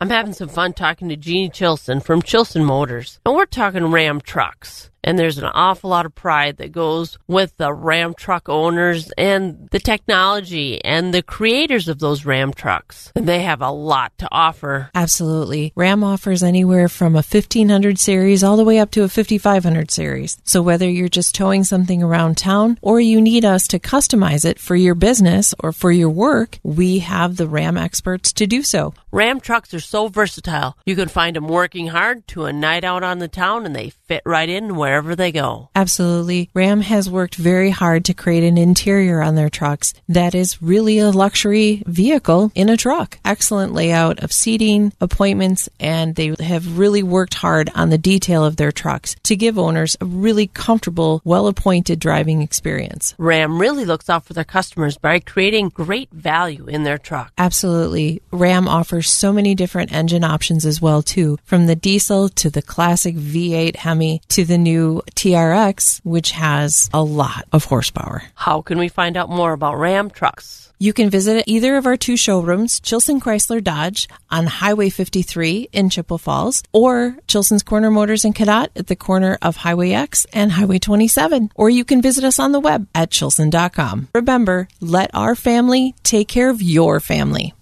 I'm having some fun talking to Jeannie Chilson from Chilson Motors, and we're talking Ram trucks. And there's an awful lot of pride that goes with the Ram truck owners and the technology and the creators of those Ram trucks. And they have a lot to offer. Absolutely. Ram offers anywhere from a 1500 series all the way up to a 5500 series. So whether you're just towing something around town or you need us to customize it for your business or for your work, we have the Ram experts to do so. Ram trucks are so versatile. You can find them working hard to a night out on the town and they fit right in wherever they go. Absolutely. Ram has worked very hard to create an interior on their trucks that is really a luxury vehicle in a truck. Excellent layout of seating, appointments, and they have really worked hard on the detail of their trucks to give owners a really comfortable, well appointed driving experience. Ram really looks out for their customers by creating great value in their truck. Absolutely. Ram offers so many different engine options as well too, from the diesel to the classic V8 Hemi to the new TRX, which has a lot of horsepower. How can we find out more about Ram trucks? You can visit either of our two showrooms, Chilson Chrysler Dodge on Highway 53 in Chippewa Falls, or Chilson's Corner Motors in Cadott at the corner of Highway X and Highway 27. Or you can visit us on the web at chilson.com. Remember, let our family take care of your family.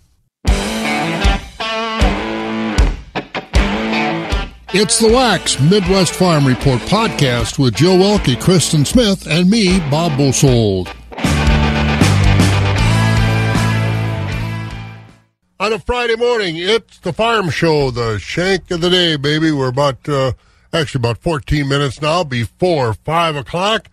It's the Wax Midwest Farm Report podcast with Joe Welke, Kristen Smith, and me, Bob Bosold. On a Friday morning, it's the farm show, the shank of the day, baby. We're about, uh, actually about 14 minutes now before 5 o'clock.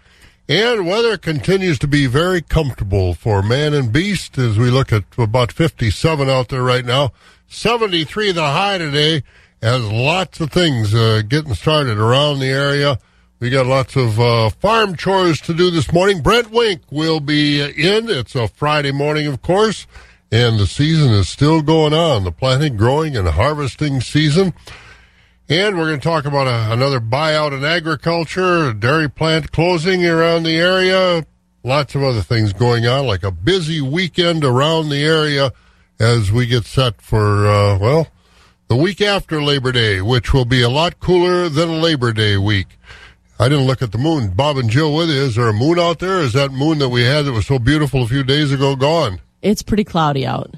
And weather continues to be very comfortable for man and beast as we look at about 57 out there right now. 73 the high today as lots of things uh, getting started around the area. We got lots of uh, farm chores to do this morning. Brent Wink will be in. It's a Friday morning, of course, and the season is still going on the planting, growing, and harvesting season. And we're going to talk about a, another buyout in agriculture, dairy plant closing around the area, lots of other things going on, like a busy weekend around the area as we get set for, uh, well, the week after Labor Day, which will be a lot cooler than Labor Day week. I didn't look at the moon. Bob and Jill with you. Is there a moon out there? Is that moon that we had that was so beautiful a few days ago gone? It's pretty cloudy out.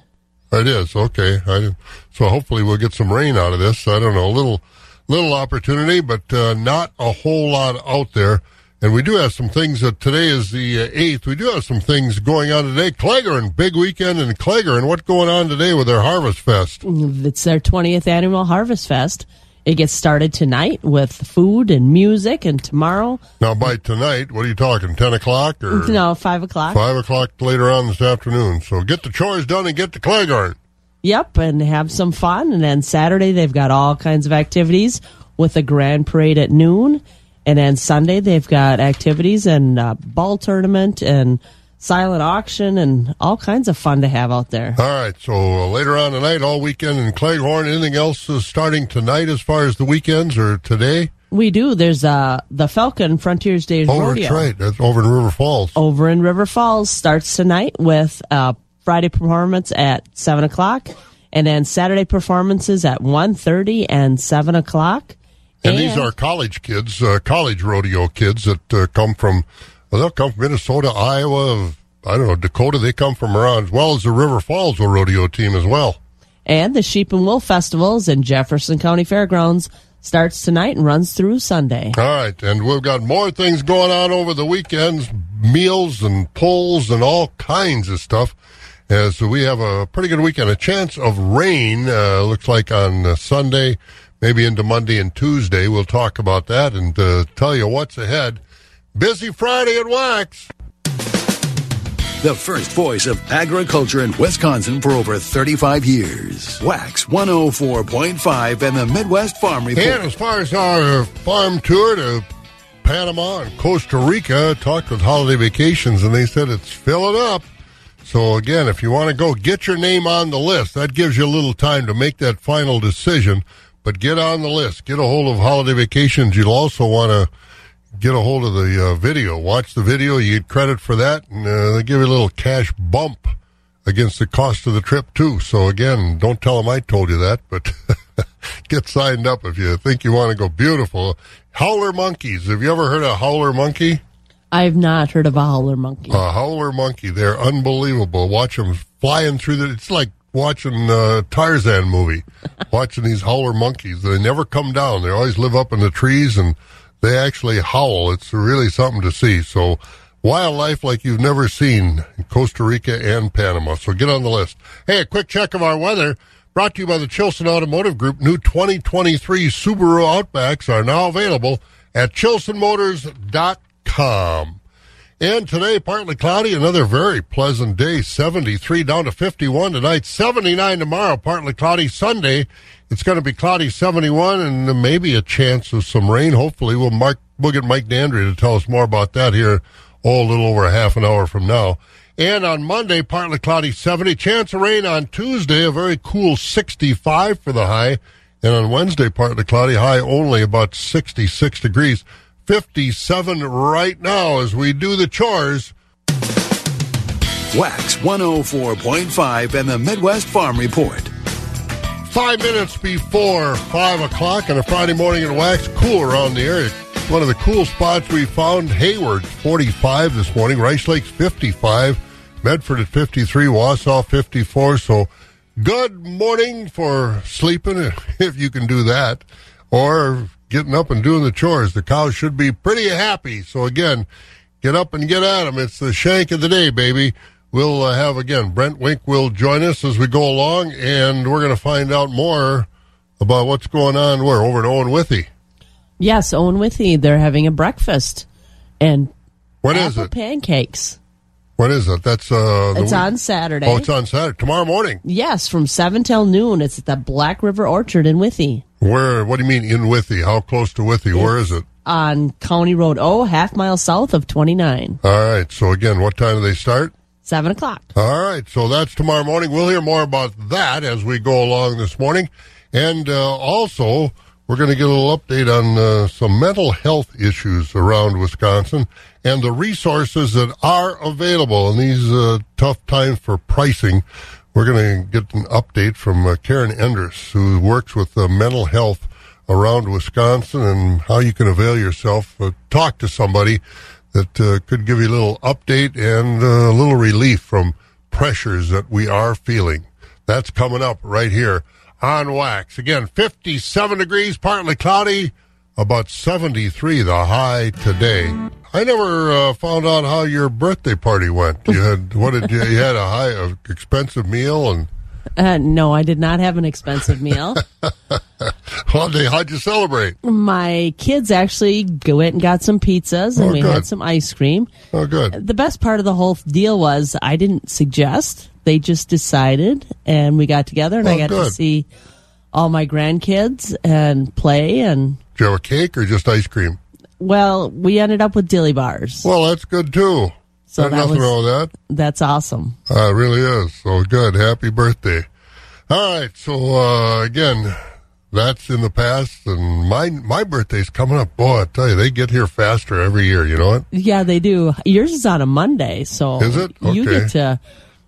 It is okay. I, so hopefully we'll get some rain out of this. I don't know, a little little opportunity, but uh, not a whole lot out there. And we do have some things that today is the uh, 8th. We do have some things going on today. Cleghorn, big weekend in and What's going on today with their Harvest Fest? It's their 20th annual Harvest Fest. It gets started tonight with food and music, and tomorrow. Now, by tonight, what are you talking? 10 o'clock? or No, 5 o'clock. 5 o'clock later on this afternoon. So get the chores done and get to Cleghorn. Yep, and have some fun. And then Saturday, they've got all kinds of activities with a grand parade at noon. And then Sunday, they've got activities and uh, ball tournament and silent auction and all kinds of fun to have out there. All right. So uh, later on tonight, all weekend in Cleghorn. Anything else uh, starting tonight as far as the weekends or today? We do. There's uh, the Falcon Frontiers Days Oh, Rodeo that's right. That's over in River Falls. over in River Falls. Starts tonight with uh, Friday performance at 7 o'clock. And then Saturday performances at 1.30 and 7 o'clock. And these are college kids, uh, college rodeo kids that uh, come from, well, they'll come from Minnesota, Iowa, I don't know, Dakota. They come from around, as well as the River Falls rodeo team as well. And the Sheep and Wool Festivals in Jefferson County Fairgrounds starts tonight and runs through Sunday. All right, and we've got more things going on over the weekends, meals and pulls and all kinds of stuff. So we have a pretty good weekend. A chance of rain uh, looks like on uh, Sunday, maybe into Monday and Tuesday. We'll talk about that and uh, tell you what's ahead. Busy Friday at Wax. the first voice of agriculture in Wisconsin for over 35 years. Wax 104.5 and the Midwest Farm Report. And as far as our farm tour to Panama and Costa Rica, talked with Holiday Vacations, and they said it's filling up. So again, if you want to go, get your name on the list. That gives you a little time to make that final decision. But get on the list. Get a hold of Holiday Vacations. You'll also want to get a hold of the uh, video. Watch the video. You get credit for that, and uh, they give you a little cash bump against the cost of the trip too. So again, don't tell them I told you that, but get signed up if you think you want to go. Beautiful howler monkeys. Have you ever heard of a howler monkey? I've not heard of a howler monkey. A howler monkey. They're unbelievable. Watch them flying through the. It's like watching a Tarzan movie. watching these howler monkeys. They never come down. They always live up in the trees and they actually howl. It's really something to see. So wildlife like you've never seen in Costa Rica and Panama. So get on the list. Hey, a quick check of our weather brought to you by the Chilson Automotive Group. New 2023 Subaru Outbacks are now available at chilsonmotors.com. And today, partly cloudy, another very pleasant day, 73 down to 51 tonight, 79 tomorrow, partly cloudy Sunday. It's going to be cloudy 71 and maybe a chance of some rain. Hopefully, we'll, mark, we'll get Mike Dandry to tell us more about that here oh, a little over a half an hour from now. And on Monday, partly cloudy 70. Chance of rain on Tuesday, a very cool 65 for the high. And on Wednesday, partly cloudy, high only about 66 degrees. 57 right now as we do the chores. Wax 104.5 and the Midwest Farm Report. Five minutes before 5 o'clock on a Friday morning in Wax, cool around the area. One of the cool spots we found, Hayward, 45 this morning, Rice Lakes, 55, Medford at 53, Wausau, 54. So good morning for sleeping, if you can do that, or getting up and doing the chores. The cows should be pretty happy. So again, get up and get at them. It's the shank of the day, baby. We'll uh, have again Brent Wink will join us as we go along, and we're going to find out more about what's going on. Where over at Owen Withee. Yes, Owen Withee. They're having a breakfast and When apple is it? pancakes. When is it? That's uh. It's week- on Saturday. Oh, it's on Saturday tomorrow morning. yes, from seven till noon. It's at the Black River Orchard in Withee. Where? What do you mean in Withee? How close to Withee? Where is it? on County Road O, half mile south of twenty nine. All right. So again, what time do they start? Seven o'clock. All right, so that's tomorrow morning. We'll hear more about that as we go along this morning. And uh, also, we're going to get a little update on uh, some mental health issues around Wisconsin and the resources that are available in these uh, tough times for pricing. We're going to get an update from uh, Karen Enders, who works with uh, mental health around Wisconsin and how you can avail yourself. Uh, talk to somebody that uh, could give you a little update and a little relief from pressures that we are feeling. That's coming up right here on Wax. Again, 57 degrees, partly cloudy, about 73 the high today. I never uh, found out how your birthday party went. You had what did you, you had a high a expensive meal and Uh, no, I did not have an expensive meal. how'd, they, how'd you celebrate? My kids actually go- went and got some pizzas and Oh, we good. had some ice cream. Oh, good. The best part of the whole deal was I didn't suggest. They just decided and we got together and Oh, I got to see all my grandkids and play and have a cake or just ice cream? well, we ended up with dilly bars. Well, that's good too. So There's nothing was- wrong with that. That's awesome. Uh, it really is. So good. Happy birthday. All right. So, uh, again, that's in the past and my, my birthday's coming up. Boy, I tell you, they get here faster every year. You know what? Yeah, they do. Yours is on a Monday, so Is it? you get to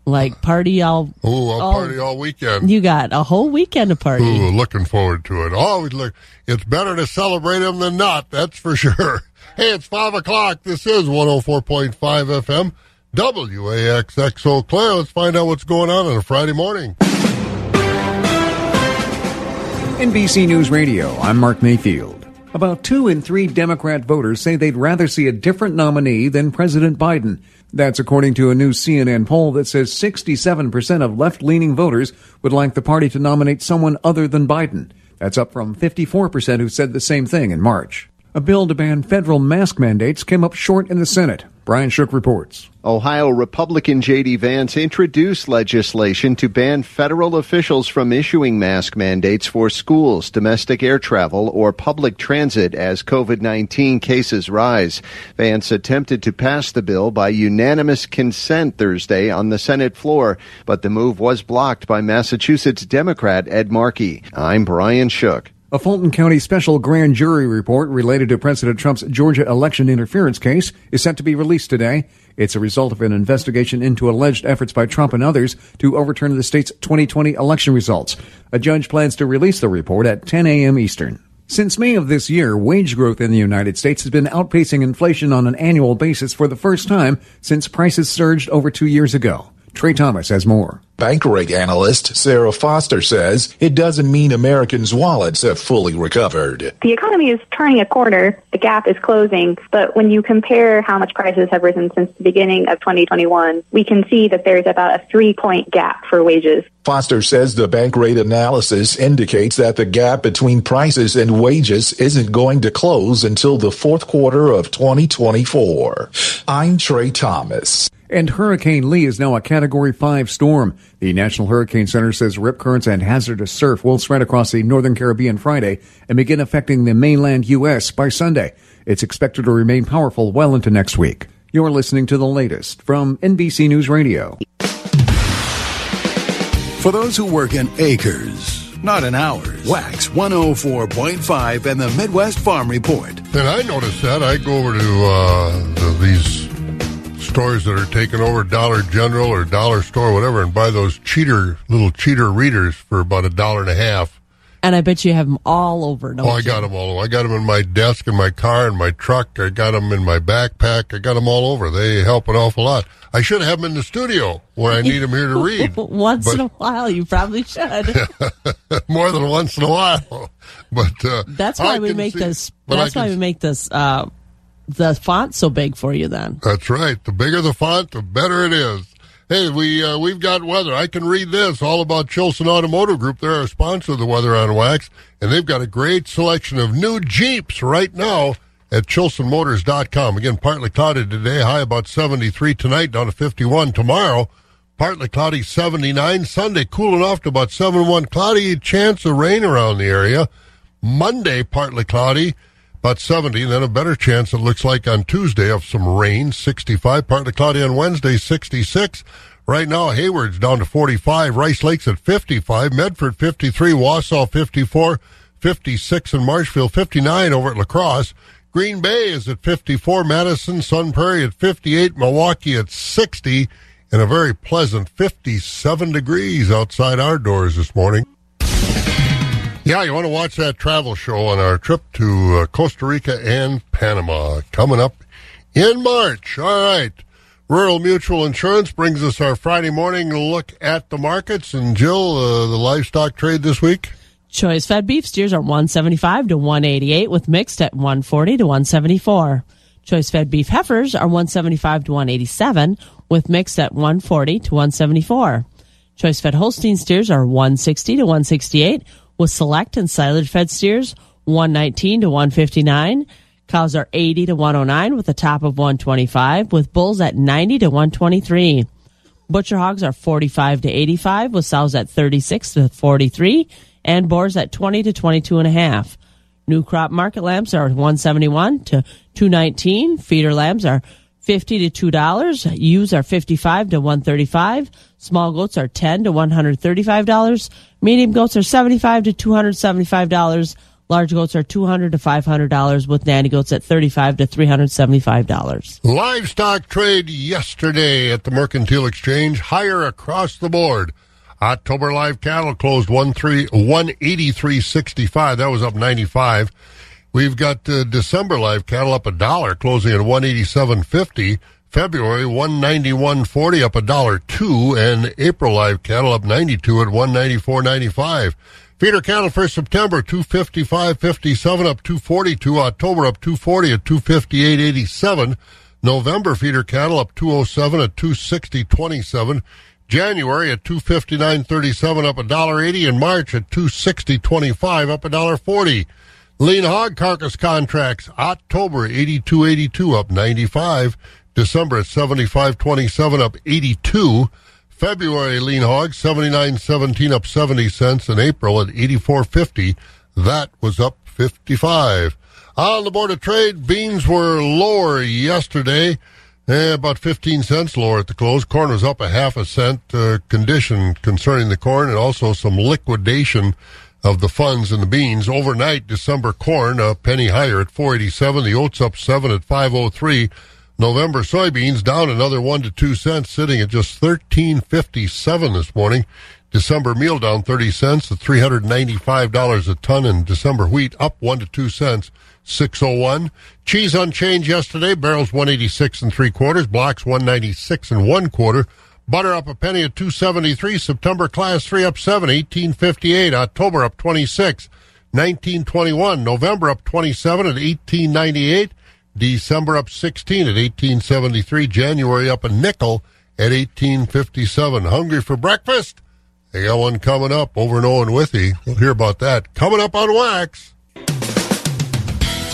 like party all. Oh, I'll Oh. party all weekend. You got a whole weekend to party. Ooh, looking forward to it. Always look. It's better to celebrate them than not. That's for sure. Hey, it's five o'clock. This is one hundred four point five FM, WAXX Eau Claire. Let's find out what's going on on a Friday morning. NBC News Radio, I'm Mark Mayfield. About two in three Democrat voters say they'd rather see a different nominee than President Biden. That's according to a new CNN poll that says 67% of left leaning voters would like the party to nominate someone other than Biden. That's up from 54% who said the same thing in March. A bill to ban federal mask mandates came up short in the Senate. Brian Shook reports. Ohio Republican J.D. Vance introduced legislation to ban federal officials from issuing mask mandates for schools, domestic air travel, or public transit as COVID 19 cases rise. Vance attempted to pass the bill by unanimous consent Thursday on the Senate floor, but the move was blocked by Massachusetts Democrat Ed Markey. I'm Brian Shook. A Fulton County special grand jury report related to President Trump's Georgia election interference case is set to be released today. It's a result of an investigation into alleged efforts by Trump and others to overturn the state's 2020 election results. A judge plans to release the report at 10 a.m. Eastern. Since May of this year, wage growth in the United States has been outpacing inflation on an annual basis for the first time since prices surged over two years ago. Trey Thomas has more. Bankrate analyst Sarah Foster says it doesn't mean Americans' wallets have fully recovered. The economy is turning a corner, the gap is closing, but when you compare how much prices have risen since the beginning of 2021, we can see that there's about a three point gap for wages. Foster says the Bankrate analysis indicates that the gap between prices and wages isn't going to close until the fourth quarter of 2024. I'm Trey Thomas. And Hurricane Lee is now a Category 5 storm. The National Hurricane Center says rip currents and hazardous surf will spread across the northern Caribbean Friday and begin affecting the mainland U.S. by Sunday. It's expected to remain powerful well into next week. You're listening to the latest from NBC News Radio. For those who work in acres, not in hours, Wax 104.5 and the Midwest Farm Report. And I noticed that. I go over to uh, the, these stores that are taking over Dollar General or Dollar Store, or whatever, and buy those cheater little cheater readers for about a dollar and a half. And I bet you have them all over. Don't oh, I you? got them all over. I got them in my desk, in my car, in my truck. I got them in my backpack. I got them all over. They help an awful lot. I should have them in the studio where I need them here to read. Once But- in a while, you probably should. More than once in a while. But uh, That's why I we make see- this. That's why we make this. Uh, the font so big for you. Then That's right. The bigger the font, the better it is. Hey, we uh, we've got weather. I can read this all about Chilson Automotive Group. They're our sponsor of the Weather on Wax, and they've got a great selection of new Jeeps right now at ChilsonMotors.com. Again, partly cloudy today, high about 73 tonight, down to 51 tomorrow. Partly cloudy 79. Sunday, cooling off to about 71. Cloudy, chance of rain around the area. Monday, partly cloudy, about 70. Then a better chance, it looks like, on Tuesday of some rain, 65. Partly cloudy on Wednesday, 66. Right now, Hayward's down to 45. Rice Lake's at 55. Medford, 53. Wausau, 54. 56 in Marshfield, 59 over at La Crosse. Green Bay is at 54. Madison, Sun Prairie at 58. Milwaukee at 60. And a very pleasant 57 degrees outside our doors this morning. Yeah, you want to watch that travel show on our trip to uh, Costa Rica and Panama coming up in March. All right. Rural Mutual Insurance brings us our Friday morning look at the markets. And Jill, uh, the livestock trade this week? choice fed beef steers are 175 to 188 with mixed at 140 to 174. Choice fed beef heifers are 175 to 187 with mixed at 140 to 174. Choice fed Holstein steers are 160 to 168 with select and silage fed steers 119 to 159. Cows are 80 to 109 with a top of 125 with bulls at 90 to 123. Butcher hogs are 45 to 85 with sows at 36 to 43 and boars at 20 to 22 and a half. New crop market lambs are 171 to 219. Feeder lambs are 50 to $2. Ewes are 55 to 135. Small goats are 10 to $135. Medium goats are 75 to $275. Large goats are 200 to $500 with nanny goats at 35 to $375. Livestock trade yesterday at the Mercantile Exchange, higher across the board. October live cattle closed one three one eighty three sixty five. That was up ninety five. We've got uh, December live cattle up a dollar, closing at one eighty seven fifty. February one ninety one forty, up a dollar two, and April live cattle up ninety two at one ninety four ninety five. Feeder cattle for September two fifty five fifty seven, up two forty two. October up two forty at two fifty eight eighty seven. November feeder cattle up two oh seven at two sixty twenty seven. January at two fifty nine thirty seven up a dollar eighty, and March at two sixty twenty five up a dollar forty. Lean hog carcass contracts October 82.82 up 95, December at 75.27 up 82. February lean hog 79.17 up 70 cents and April at 84.50 that was up 55. On the board of trade beans were lower yesterday. Eh, about 15 cents lower at the close. Corn was up a half a cent. Uh, condition concerning the corn and also some liquidation of the funds and the beans. Overnight, December corn a penny higher at 487. The oats up 7 at 503. November soybeans down another 1 to 2 cents, sitting at just 1357 this morning. December meal down 30 cents at $395 a ton, and December wheat up 1 to 2 cents 601. Cheese unchanged yesterday. Barrels 186 and three quarters. Blocks 196 and one quarter. Butter up a penny at 273. September class 3 up 7, 1858. October up 26, 1921. November up 27 at 1898. December up 16 at 1873. January up a nickel at 1857. Hungry for breakfast? They got one coming up over in Owen Withee. We'll hear about that coming up on Wax.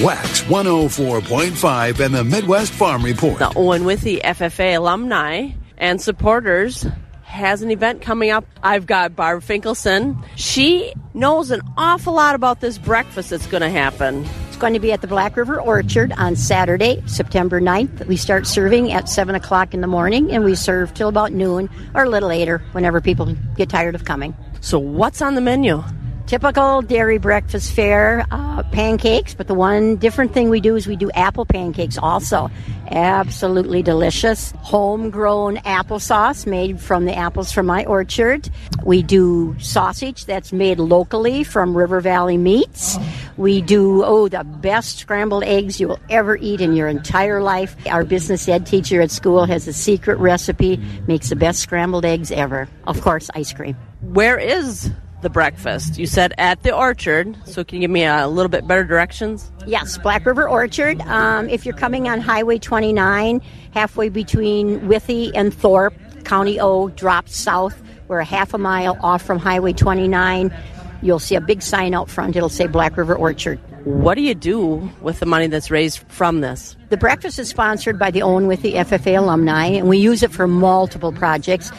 Wax 104.5 and the Midwest Farm Report. The Owen Withee FFA alumni and supporters has an event coming up. I've got Barb Finkelson. She knows an awful lot about this breakfast that's going to happen. It's going to be at the Black River Orchard on Saturday, September 9th. We start serving at 7 o'clock in the morning and we serve till about noon or a little later whenever people get tired of coming. So, what's on the menu? Typical dairy breakfast fare, uh, pancakes, but the one different thing we do is we do apple pancakes also. Absolutely delicious. Homegrown applesauce made from the apples from my orchard. We do sausage that's made locally from River Valley Meats. We do, oh, the best scrambled eggs you will ever eat in your entire life. Our business ed teacher at school has a secret recipe, makes the best scrambled eggs ever. Of course, ice cream. Where is the breakfast? You said at the orchard, so can you give me a little bit better directions? Yes, Black River Orchard. Um, if you're coming on Highway 29, halfway between Withee and Thorpe, County O drops south. We're a half a mile off from Highway 29. You'll see a big sign out front. It'll say Black River Orchard. What do you do with the money that's raised from this? The breakfast is sponsored by the Owen Withee FFA alumni, and we use it for multiple projects.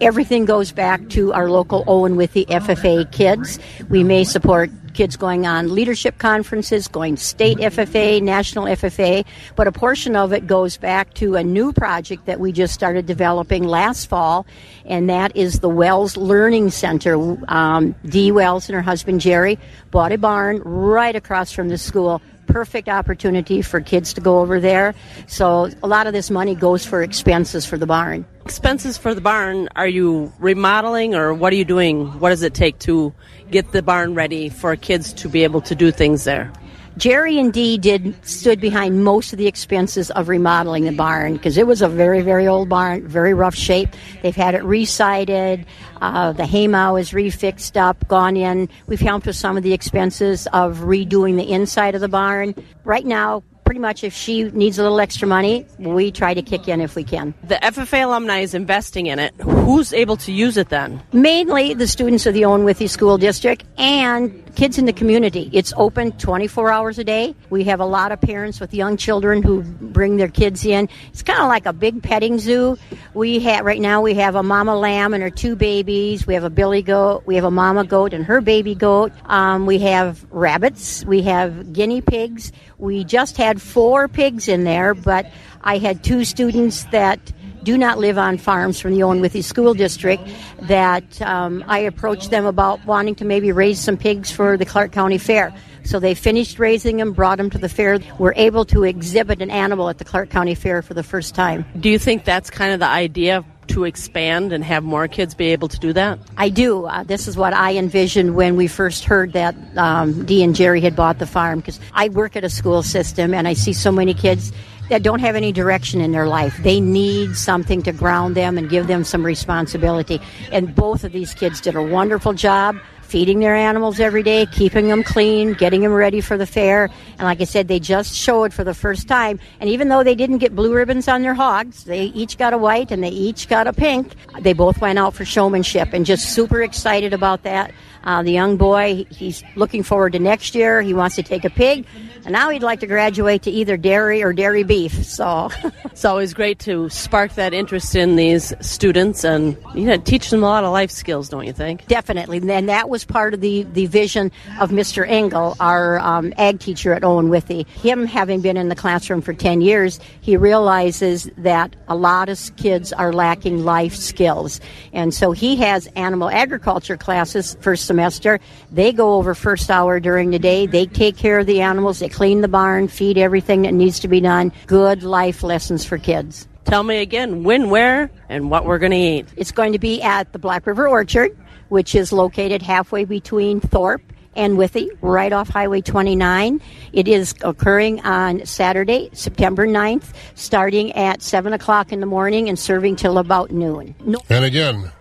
Everything goes back to our local Owen Withee FFA kids. We may support kids going on leadership conferences, going state FFA, national FFA, but a portion of it goes back to a new project that we just started developing last fall, and that is the Wells Learning Center. Um, Dee Wells and her husband Jerry bought a barn right across from the school perfect opportunity for kids to go over there. So a lot of this money goes for expenses for the barn. Expenses for the barn, are you remodeling or what are you doing? What does it take to get the barn ready for kids to be able to do things there? Jerry and Dee did stood behind most of the expenses of remodeling the barn because it was a very very old barn, very rough shape. They've had it resided. Uh, the haymow is refixed up, gone in. We've helped with some of the expenses of redoing the inside of the barn. Right now, pretty much if she needs a little extra money, we try to kick in if we can. The FFA alumni is investing in it. Who's able to use it then? Mainly the students of the Owen Withee School District and kids in the community. It's open 24 hours a day. We have a lot of parents with young children who bring their kids in. It's kind of like a big petting zoo. We have right now we have a mama lamb and her two babies. We have a billy goat. We have a mama goat and her baby goat. Um, we have rabbits. We have guinea pigs. We just had four pigs in there, but I had two students that do not live on farms from the Owen Withee School District that um, I approached them about wanting to maybe raise some pigs for the Clark County Fair. So they finished raising them, brought them to the fair. We're able to exhibit an animal at the Clark County Fair for the first time. Do you think that's kind of the idea to expand and have more kids be able to do that? I do. Uh, this is what I envisioned when we first heard that um, Dee and Jerry had bought the farm because I work at a school system and I see so many kids that don't have any direction in their life. They need something to ground them and give them some responsibility. And both of these kids did a wonderful job feeding their animals every day, keeping them clean, getting them ready for the fair. And like I said, they just showed for the first time. And even though they didn't get blue ribbons on their hogs, they each got a white and they each got a pink. They both went out for showmanship and just super excited about that. Uh, the young boy, he's looking forward to next year. He wants to take a pig, and now he'd like to graduate to either dairy or dairy beef. So it's always great to spark that interest in these students and you know teach them a lot of life skills, don't you think? Definitely, and that was part of the the vision of Mr. Engel, our um, ag teacher at Owen Withee. Him having been in the classroom for ten years, he realizes that a lot of kids are lacking life skills, and so he has animal agriculture classes for semester. They go over first hour during the day. They take care of the animals. They clean the barn, feed everything that needs to be done. Good life lessons for kids. Tell me again when, where, and what we're going to eat. It's going to be at the Black River Orchard, which is located halfway between Thorpe and Withee, right off Highway 29. It is occurring on Saturday, September 9th, starting at 7 o'clock in the morning and serving till about noon. No- and again,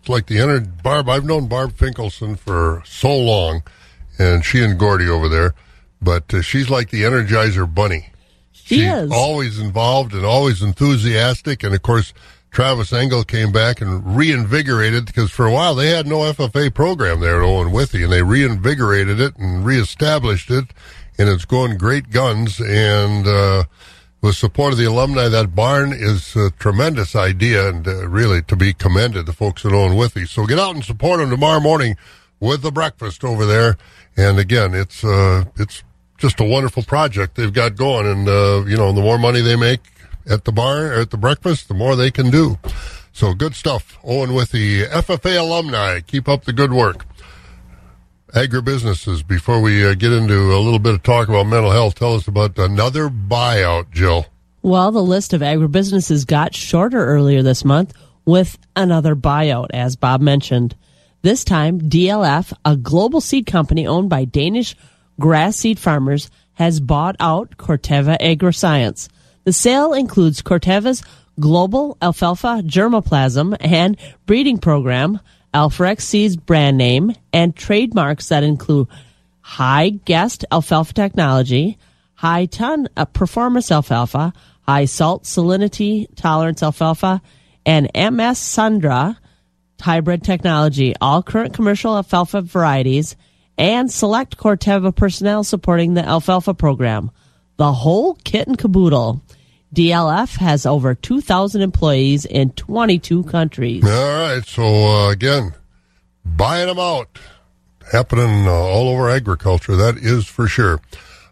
it's like the inner Barb. I've known Barb Finkelson for so long, and she and Gordy over there, but uh, she's like the Energizer Bunny. She she's is. always involved and always enthusiastic, and of course. Travis Engel came back and reinvigorated because for a while they had no FFA program there at Owen Withee, and they reinvigorated it and reestablished it, and it's going great guns. And uh, with support of the alumni, that barn is a tremendous idea and uh, really to be commended, the folks at Owen Withee. So get out and support them tomorrow morning with the breakfast over there. And again, it's uh, it's just a wonderful project they've got going. And, uh, you know, the more money they make at the barn or at the breakfast, the more they can do. So good stuff. Owen Withee FFA alumni. Keep up the good work agribusinesses before we uh, get into a little bit of talk about mental health. Tell us about another buyout, Jill. Well, the list of agribusinesses got shorter earlier this month with another buyout, as Bob mentioned. This time, DLF, a global seed company owned by Danish grass seed farmers, has bought out Corteva Agriscience. The sale includes Corteva's global alfalfa germplasm and breeding program, Seeds brand name, and trademarks that include Hi-Gest alfalfa technology, high ton of performance alfalfa, high salt salinity tolerance alfalfa, and MS Sundra hybrid technology, all current commercial alfalfa varieties, and select Corteva personnel supporting the alfalfa program. The whole kit and caboodle. DLF has over 2,000 employees in 22 countries. All right. So, uh, again, buying them out. Happening uh, all over agriculture, that is for sure.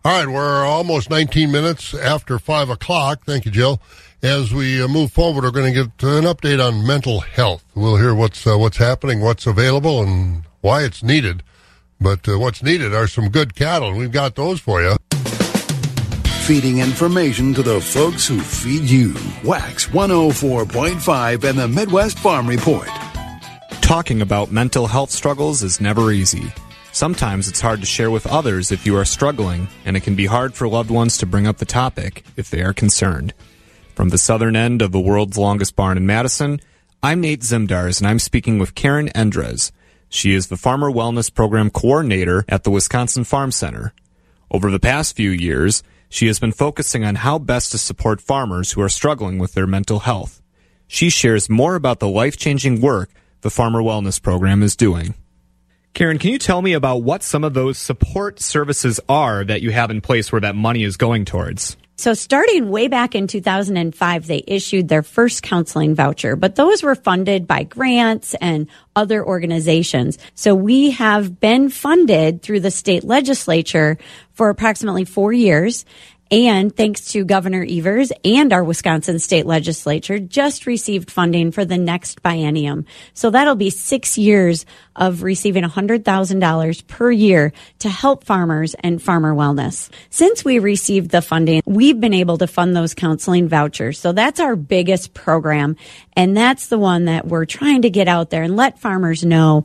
All right. We're almost 19 minutes after 5 o'clock. Thank you, Jill. As we uh, move forward, we're going to get an update on mental health. We'll hear what's uh, what's happening, what's available, and why it's needed. But uh, what's needed are some good cattle, and we've got those for you feeding information to the folks who feed you. Wax 104.5 and the Midwest Farm Report. Talking about mental health struggles is never easy. Sometimes it's hard to share with others if you are struggling, and it can be hard for loved ones to bring up the topic if they are concerned. From the southern end of the world's longest barn in Madison, I'm Nate Zimdars, and I'm speaking with Karen Endres. She is the Farmer Wellness Program Coordinator at the Wisconsin Farm Center. Over the past few years, she has been focusing on how best to support farmers who are struggling with their mental health. She shares more about the life changing work the Farmer Wellness Program is doing. Karen, can you tell me about what some of those support services are that you have in place where that money is going towards? So starting way back in 2005, they issued their first counseling voucher, but those were funded by grants and other organizations. So we have been funded through the state legislature for approximately four years. And thanks to Governor Evers and our Wisconsin state legislature just received funding for the next biennium. So that'll be six years of receiving $100,000 per year to help farmers and farmer wellness. Since we received the funding, we've been able to fund those counseling vouchers. So that's our biggest program. And that's the one that we're trying to get out there and let farmers know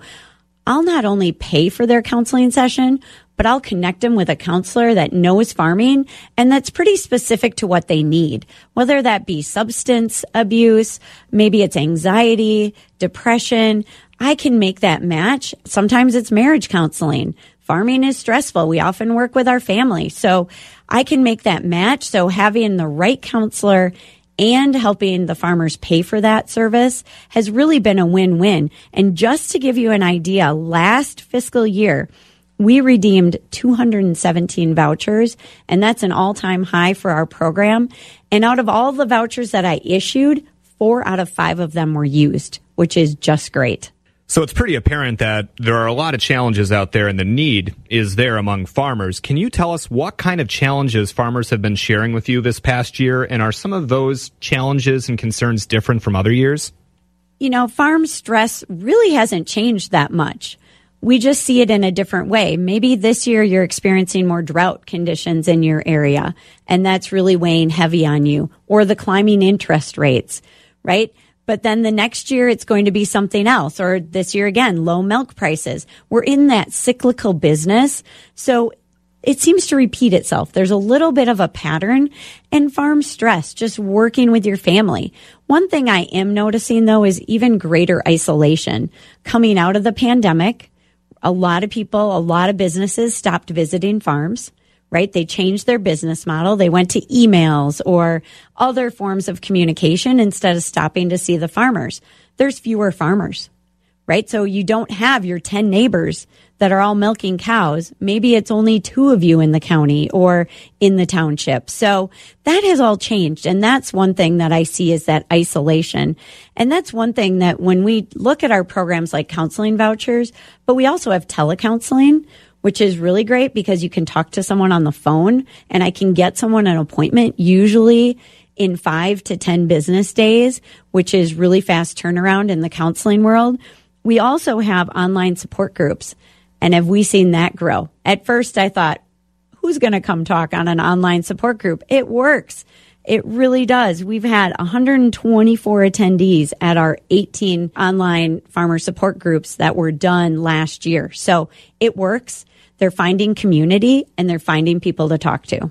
I'll not only pay for their counseling session, but I'll connect them with a counselor that knows farming and that's pretty specific to what they need, whether that be substance abuse, maybe it's anxiety, depression. I can make that match. Sometimes it's marriage counseling. Farming is stressful. We often work with our family. So I can make that match. So having the right counselor and helping the farmers pay for that service has really been a win-win. And just to give you an idea, last fiscal year, we redeemed 217 vouchers, and that's an all time high for our program. And out of all the vouchers that I issued, four out of five of them were used, which is just great. So it's pretty apparent that there are a lot of challenges out there and the need is there among farmers. Can you tell us what kind of challenges farmers have been sharing with you this past year? And are some of those challenges and concerns different from other years? You know, farm stress really hasn't changed that much. We just see it in a different way. Maybe this year you're experiencing more drought conditions in your area, and that's really weighing heavy on you, or the climbing interest rates, right? But then the next year it's going to be something else. Or this year again, low milk prices. We're in that cyclical business. So it seems to repeat itself. There's a little bit of a pattern and farm stress, just working with your family. One thing I am noticing though is even greater isolation coming out of the pandemic. A lot of people, a lot of businesses stopped visiting farms right? They changed their business model. They went to emails or other forms of communication instead of stopping to see the farmers. There's fewer farmers, right? So you don't have your 10 neighbors that are all milking cows. Maybe it's only two of you in the county or in the township. So that has all changed. And that's one thing that I see is that isolation. And that's one thing that when we look at our programs like counseling vouchers, but we also have telecounseling, which is really great because you can talk to someone on the phone and I can get someone an appointment usually in five to 10 business days, which is really fast turnaround in the counseling world. We also have online support groups. And have we seen that grow? At first, I thought, who's going to come talk on an online support group? It works. It really does. We've had 124 attendees at our 18 online farmer support groups that were done last year. So it works. They're finding community and they're finding people to talk to.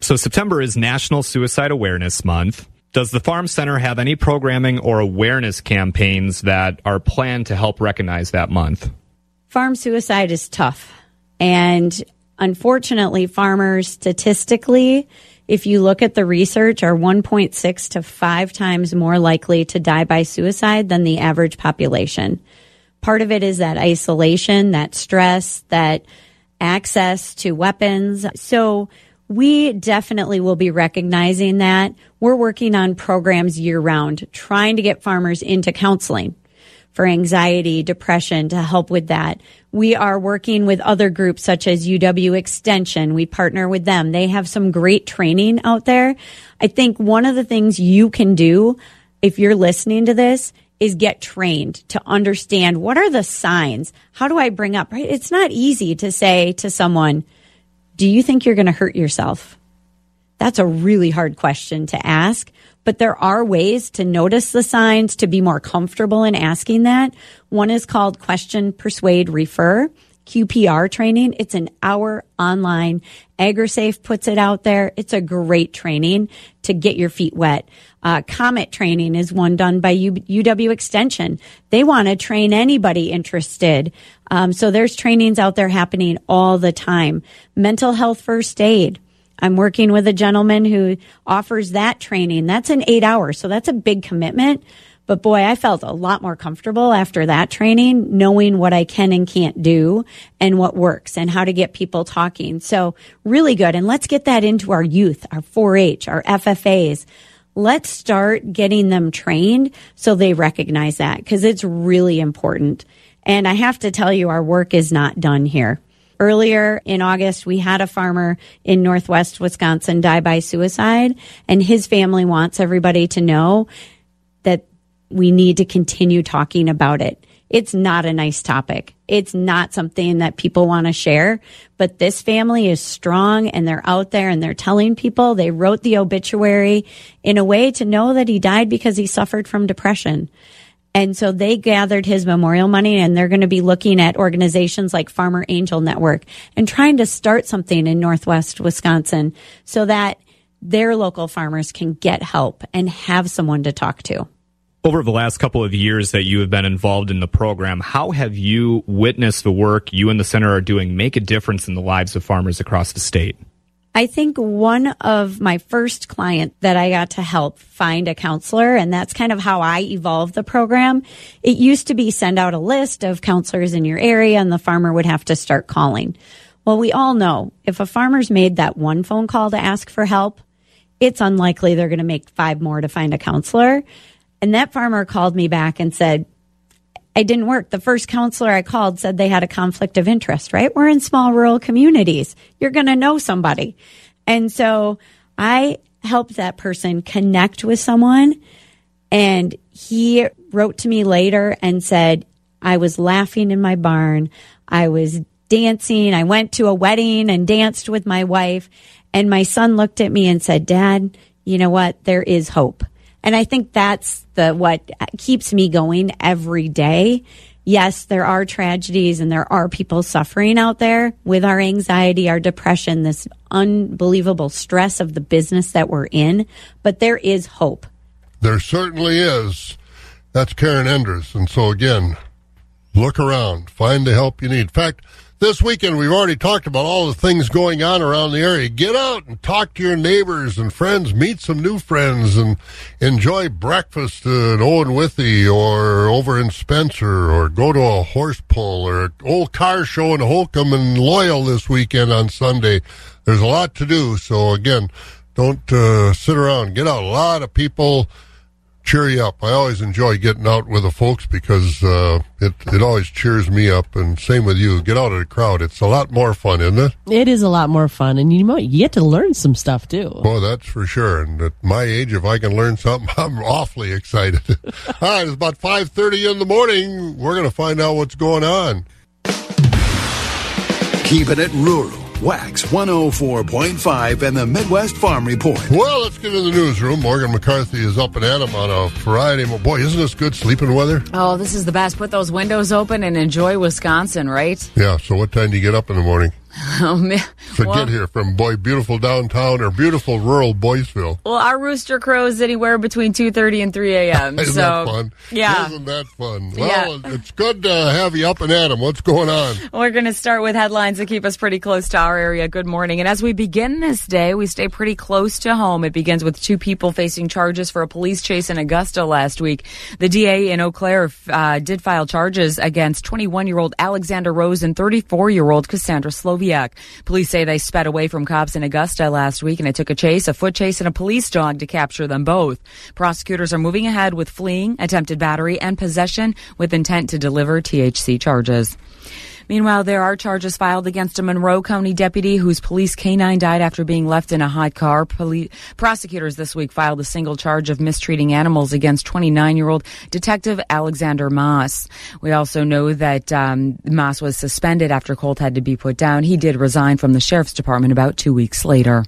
So September is National Suicide Awareness Month. Does the Farm Center have any programming or awareness campaigns that are planned to help recognize that month? Farm suicide is tough. And unfortunately, farmers statistically, if you look at the research, are 1.6 to 5 times more likely to die by suicide than the average population. Part of it is that isolation, that stress, that access to weapons. So we definitely will be recognizing that. We're working on programs year round, trying to get farmers into counseling for anxiety, depression to help with that. We are working with other groups such as UW Extension. We partner with them. They have some great training out there. I think one of the things you can do if you're listening to this is get trained to understand what are the signs? How do I bring up, right? It's not easy to say to someone, do you think you're going to hurt yourself? That's a really hard question to ask, but there are ways to notice the signs to be more comfortable in asking that. One is called question, persuade, refer. QPR training. It's an hour online. AgriSafe puts it out there. It's a great training to get your feet wet. Uh, Comet training is one done by U- UW Extension. They want to train anybody interested. Um, so there's trainings out there happening all the time. Mental health first aid. I'm working with a gentleman who offers that training. That's an eight hours. So that's a big commitment. But boy, I felt a lot more comfortable after that training, knowing what I can and can't do and what works and how to get people talking. So really good. And let's get that into our youth, our 4-H, our FFAs. Let's start getting them trained so they recognize that because it's really important. And I have to tell you, our work is not done here. Earlier in August, we had a farmer in Northwest Wisconsin die by suicide, and his family wants everybody to know that we need to continue talking about it. It's not a nice topic. It's not something that people want to share, but this family is strong and they're out there and they're telling people they wrote the obituary in a way to know that he died because he suffered from depression. And so they gathered his memorial money and they're going to be looking at organizations like Farmer Angel Network and trying to start something in Northwest Wisconsin so that their local farmers can get help and have someone to talk to. Over the last couple of years that you have been involved in the program, how have you witnessed the work you and the center are doing make a difference in the lives of farmers across the state? I think one of my first client that I got to help find a counselor, and that's kind of how I evolved the program. It used to be send out a list of counselors in your area and the farmer would have to start calling. Well, we all know if a farmer's made that one phone call to ask for help, it's unlikely they're going to make five more to find a counselor. And that farmer called me back and said, it didn't work. The first counselor I called said they had a conflict of interest, right? We're in small rural communities. You're going to know somebody. And so I helped that person connect with someone. And he wrote to me later and said, I was laughing in my barn. I was dancing. I went to a wedding and danced with my wife. And my son looked at me and said, Dad, you know what? There is hope. And I think that's the what keeps me going every day. Yes, there are tragedies and there are people suffering out there with our anxiety, our depression, this unbelievable stress of the business that we're in, but there is hope. There certainly is. That's Karen Enders. And so again, look around, find the help you need. In fact, this weekend, we've already talked about all the things going on around the area. Get out and talk to your neighbors and friends, meet some new friends, and enjoy breakfast at Owen Withee or over in Spencer, or go to a horse pull or old car show in Holcombe and Loyal this weekend on Sunday. There's a lot to do. So again, don't uh, sit around. Get out. A lot of people cheer you up. I always enjoy getting out with the folks because uh, it it always cheers me up. And same with you. Get out of the crowd. It's a lot more fun, isn't it? It is a lot more fun, and you might you get to learn some stuff too. Well, that's for sure. And at my age, if I can learn something, I'm awfully excited. All right, it's about five thirty in the morning. We're going to find out what's going on. Keeping it rural. Wax 104.5 and the Midwest Farm Report. Well, let's get in the newsroom. Morgan McCarthy is up and at 'em on a Friday. Boy, isn't this good sleeping weather? Oh, this is the best. Put those windows open and enjoy Wisconsin, right? Yeah, so what time do you get up in the morning? Oh, man. To Well- get here from boy beautiful downtown or beautiful rural Boyceville. Well, our rooster crows anywhere between 2.30 and 3 a.m. Isn't so, that fun? Yeah. Isn't that fun? Well, it's good to have you up and at 'em. What's going on? We're going to start with headlines that keep us pretty close to our area. Good morning. And as we begin this day, we stay pretty close to home. It begins with two people facing charges for a police chase in Augusta last week. The DA in Eau Claire uh, did file charges against 21 year old Alexander Rose and 34 year old Sloviak. Police say they sped away from cops in Augusta last week and it took a chase, a foot chase, and a police dog to capture them both. Prosecutors are moving ahead with fleeing, attempted battery, and possession with intent to deliver THC charges. Meanwhile, there are charges filed against a Monroe County deputy whose police canine died after being left in a hot car. Poli- prosecutors this week filed a single charge of mistreating animals against 29 year old Detective Alexander Moss. We also know that um, Moss was suspended after Colt had to be put down. He did resign from the sheriff's department about two weeks later.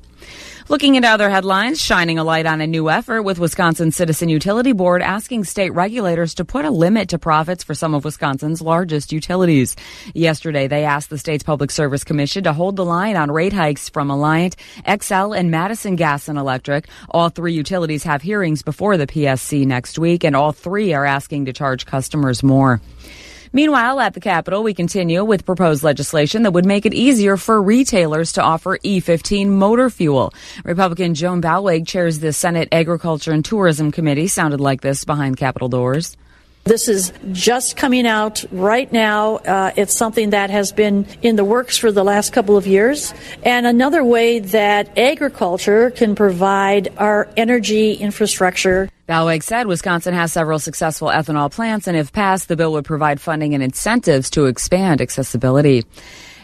Looking at other headlines, shining a light on a new effort with Wisconsin Citizen Utility Board asking state regulators to put a limit to profits for some of Wisconsin's largest utilities. Yesterday, they asked the state's Public Service Commission to hold the line on rate hikes from Alliant, Xcel, and Madison Gas and Electric. All three utilities have hearings before the PSC next week, and all three are asking to charge customers more. Meanwhile, at the Capitol, we continue with proposed legislation that would make it easier for retailers to offer E15 motor fuel. Republican Joan Ballweg chairs the Senate Agriculture and Tourism Committee. Sounded like this behind Capitol doors. This is just coming out right now. Uh, it's something that has been in the works for the last couple of years. And another way that agriculture can provide our energy infrastructure. Ballweg said Wisconsin has several successful ethanol plants, and if passed, the bill would provide funding and incentives to expand accessibility.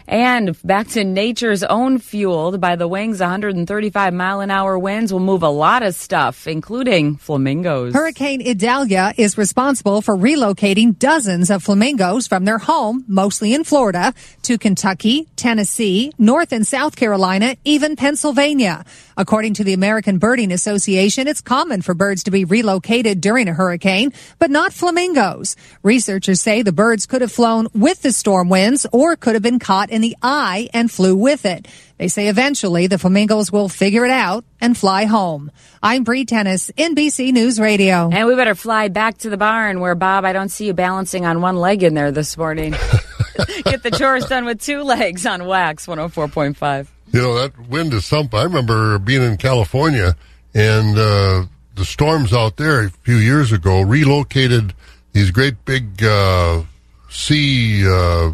And back to nature's own fueled by the wings, 135 mile an hour winds will move a lot of stuff, including flamingos. Hurricane Idalia is responsible for relocating dozens of flamingos from their home, mostly in Florida, to Kentucky, Tennessee, North and South Carolina, even Pennsylvania. According to the American Birding Association, it's common for birds to be relocated during a hurricane, but not flamingos. Researchers say the birds could have flown with the storm winds or could have been caught in the eye and flew with it. They say eventually the flamingos will figure it out and fly home. I'm Bree Tennis, NBC News Radio. And we better fly back to the barn where, Bob, I don't see you balancing on one leg in there this morning. Get the chores done with two legs on Wax 104.5. You know, that wind is something. I remember being in California and uh, the storms out there a few years ago relocated these great big uh, sea, uh,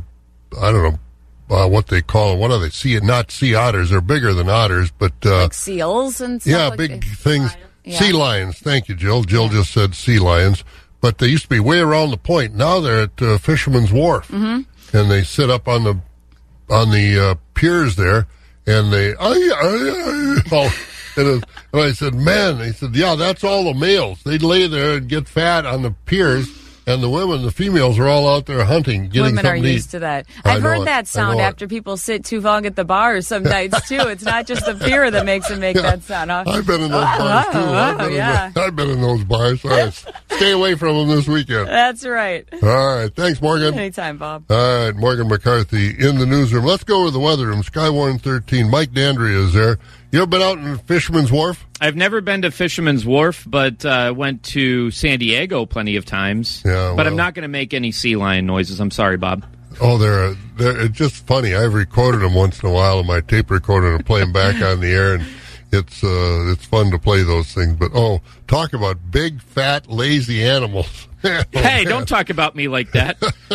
I don't know uh, what they call. What are they? Sea, not sea otters. They're bigger than otters, but uh, like seals and stuff yeah, like big that. things. Yeah. Sea lions. Thank you, Jill. Jill just said sea lions, but they used to be way around the point. Now they're at uh, Fisherman's Wharf, Mhm. and they sit up on the on the uh, piers there, and they. I, I, I, oh, and, I said, "Man," they said, "Yeah, that's all the males. They lay there and get fat on the piers." And the women, the females, are all out there hunting, getting Women are to used eat. to that. I've heard it. that sound know it. after people sit too long at the bars some nights too. It's not just the beer that makes them make that sound. Huh? I've been in those Oh, bars uh-huh, too. oh, I've, uh-huh, been oh, in yeah. the- I've been in those bars. Stay away from them this weekend. That's right. All right, thanks, Morgan. Anytime, Bob. All right, Morgan McCarthy in the newsroom. Let's go to the weather room. Skywarn 13. Mike Dandria is there. You ever been out in Fisherman's Wharf? I've never been to Fisherman's Wharf, but uh, went to San Diego plenty of times. Yeah, but I'm not going to make any sea lion noises. I'm sorry, Bob. Oh, they're, they're just funny. I've recorded them once in a while on my tape recorder and play them back on the air, and it's uh, it's fun to play those things. But oh, talk about big, fat, lazy animals. Oh, hey, man. don't talk about me like that.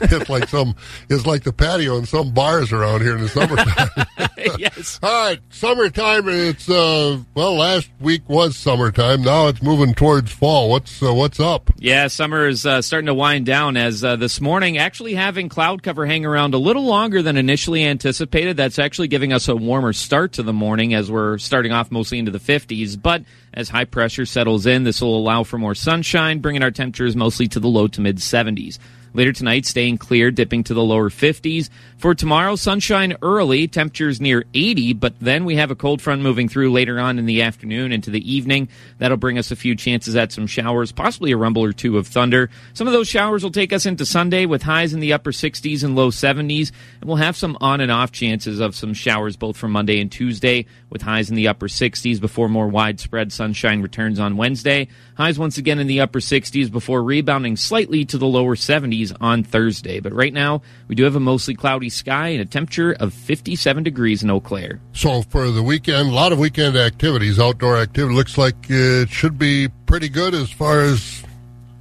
it's like some it's like the patio in some bars around here in the summertime. yes. All right, summertime. It's uh well, last week was summertime. Now it's moving towards fall. What's uh, what's up? Yeah, summer is uh, starting to wind down as uh, this morning actually having cloud cover hang around a little longer than initially anticipated. That's actually giving us a warmer start to the morning as we're starting off mostly into the 50s. But as high pressure settles in, this will allow for more sunshine, bringing our temperatures mostly to the low to mid 70s. Later tonight, staying clear, dipping to the lower 50s. For tomorrow, sunshine early, temperatures near 80, but then we have a cold front moving through later on in the afternoon into the evening. That'll bring us a few chances at some showers, possibly a rumble or two of thunder. Some of those showers will take us into Sunday with highs in the upper 60s and low 70s, and we'll have some on and off chances of some showers both for Monday and Tuesday with highs in the upper 60s before more widespread sunshine returns on Wednesday. Highs once again in the upper 60s before rebounding slightly to the lower 70s on Thursday. But right now, we do have a mostly cloudy sky and a temperature of 57 degrees in Eau Claire. So for the weekend, a lot of weekend activities, outdoor activity. Looks like it should be pretty good as far as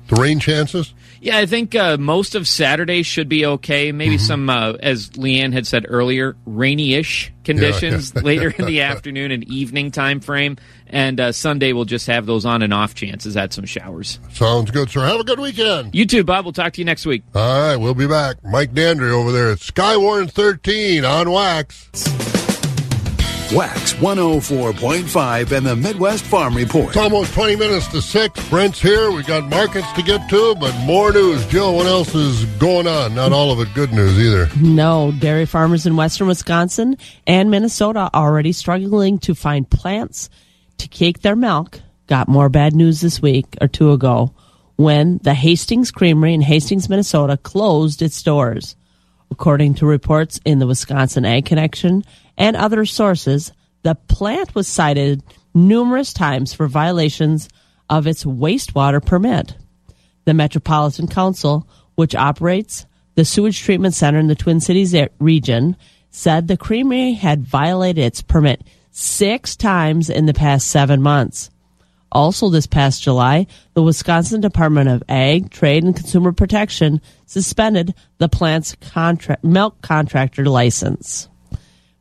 the rain chances. Yeah, I think uh, most of Saturday should be okay. Maybe some, uh, as Leanne had said earlier, rainy-ish conditions Yeah. later in the afternoon and evening time frame. And uh, Sunday we'll just have those on and off chances at some showers. Sounds good, sir. Have a good weekend. You too, Bob. We'll talk to you next week. All right, we'll be back. Mike Dandry over there at Skywarn 13 on Wax. Wax 104.5 and the Midwest Farm Report. It's almost 20 minutes to 6. Brent's here. We got markets to get to, but more news. Jill, what else is going on? Not all of it good news either. No, dairy farmers in western Wisconsin and Minnesota already struggling to find plants to cake their milk. Got more bad news this week or two ago when the Hastings Creamery in Hastings, Minnesota closed its doors. According to reports in the Wisconsin Ag Connection and other sources, the plant was cited numerous times for violations of its wastewater permit. The Metropolitan Council, which operates the sewage treatment center in the Twin Cities region, said the creamery had violated its permit six times in the past seven months. Also, this past July, the Wisconsin Department of Ag, Trade, and Consumer Protection suspended the plant's milk contractor license.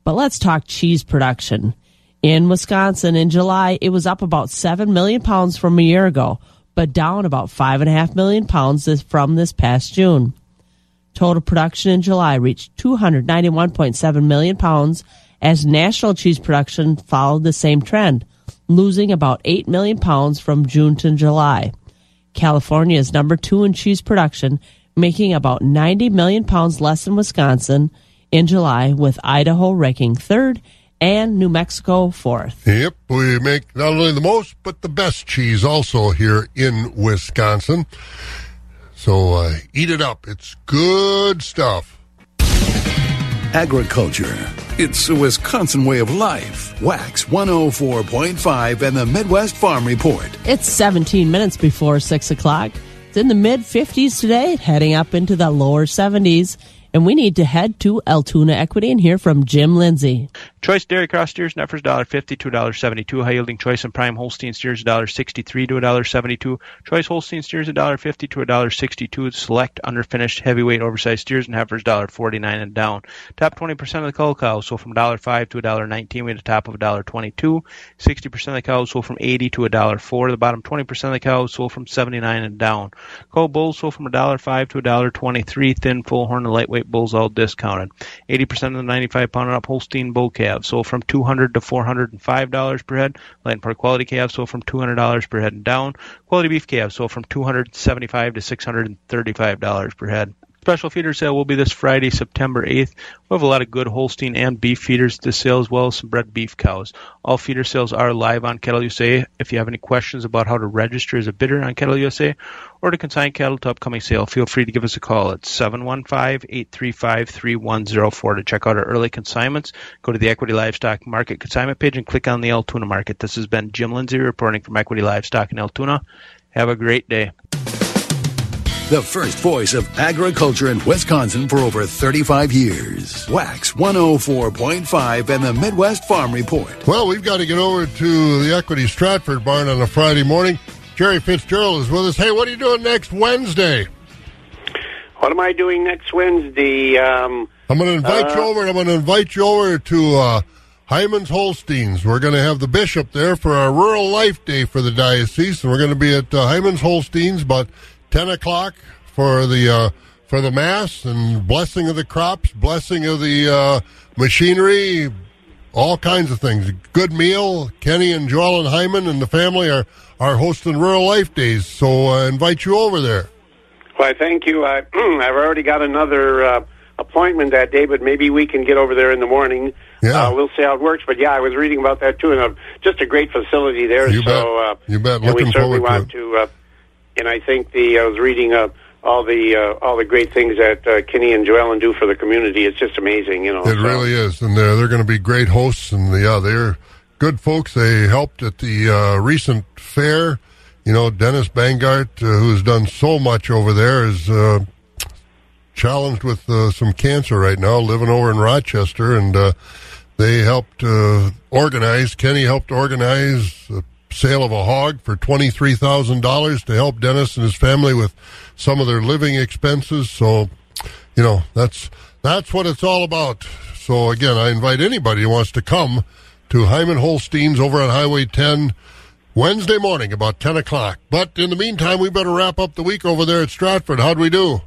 But let's talk cheese production. In Wisconsin in July, it was up about 7 million pounds from a year ago, but down about 5.5 million pounds from this past June. Total production in July reached 291.7 million pounds as national cheese production followed the same trend, losing about 8 million pounds from June to July. California is number two in cheese production, making about 90 million pounds less than Wisconsin in July, with Idaho ranking third and New Mexico fourth. Yep, we make not only the most, but the best cheese also here in Wisconsin. So uh, eat it up. It's good stuff. agriculture. It's a Wisconsin way of life. Wax 104.5 and the Midwest Farm Report. It's 17 minutes before 6 o'clock. It's in the mid 50s today, heading up into the lower 70s. And we need to head to Altoona Equity and hear from Jim Lindsay. Choice dairy cross steers, Neffers $1.50 to $1.72. High yielding choice and prime Holstein steers $1.63 to $1.72. Choice Holstein steers $1.50 to $1.62. Select underfinished heavyweight oversized steers and heifers $1.49 and down. Top 20% of the cull cows sold from $1.05 to $1.19. We had a top of $1.22. 60% of the cows sold from 80 to $1.04. The bottom 20% of the cows sold from 79 and down. Cull bulls sold from $1.05 to $1.23. Thin, full horn, and lightweight bulls all discounted. 80% of the 95 pound and up Holstein bull calves sold from 200 to $405 per head. Land and part quality calves sold from $200 per head and down. Quality beef calves sold from 275 to $635 per head. Special feeder sale will be this Friday, September 8th. We have a lot of good Holstein and beef feeders to sale as well as some bred beef cows. All feeder sales are live on Cattle USA. If you have any questions about how to register as a bidder on Cattle USA or to consign cattle to upcoming sale, feel free to give us a call at 715-835-3104 to check out our early consignments. Go to the Equity Livestock Market consignment page and click on the Altoona Market. This has been Jim Lindsay reporting from Equity Livestock in Altoona. Have a great day. The first voice of agriculture in Wisconsin for over 35 years. Wax 104.5 and the Midwest Farm Report. Well, we've got to get over to the Equity Stratford barn on a Friday morning. Jerry Fitzgerald is with us. Hey, what are you doing next Wednesday? What am I doing next Wednesday? Um, I'm going to invite uh, you over, and I'm going to invite you over to uh, Hyman's Holsteins. We're going to have the bishop there for our Rural Life Day for the diocese, and we're going to be at uh, Hyman's Holsteins about 10 o'clock for the uh, for the mass and blessing of the crops, blessing of the uh, machinery, all kinds of things. Good meal. Kenny and Joel and Hyman and the family are, are hosting Rural Life Days, so I invite you over there. Why, thank you. I, I've already got another uh, appointment that day, but maybe we can get over there in the morning. Yeah. Uh, we'll see how it works. But yeah, I was reading about that too, and uh, just a great facility there. You so bet. Uh, You bet. and we Looking certainly forward to want to. Uh, and I think the I was reading uh, all the uh, all the great things that uh, Kenny and Joellen do for the community. It's just amazing, you know. It so. really is, and they're they're going to be great hosts, and yeah, they're good folks. They helped at the uh, recent fair. You know, Dennis Bangart, uh, who's done so much over there, is uh, challenged with uh, some cancer right now, living over in Rochester, and uh, they helped uh, organize. Kenny helped organize the sale of a hog for twenty three thousand dollars to help Dennis and his family with some of their living expenses. So, you know, that's that's what it's all about. So again, I invite anybody who wants to come to Hyman Holstein's over on Highway 10 Wednesday morning about 10 o'clock. But in the meantime, we better wrap up the week over there at Stratford. How'd we do?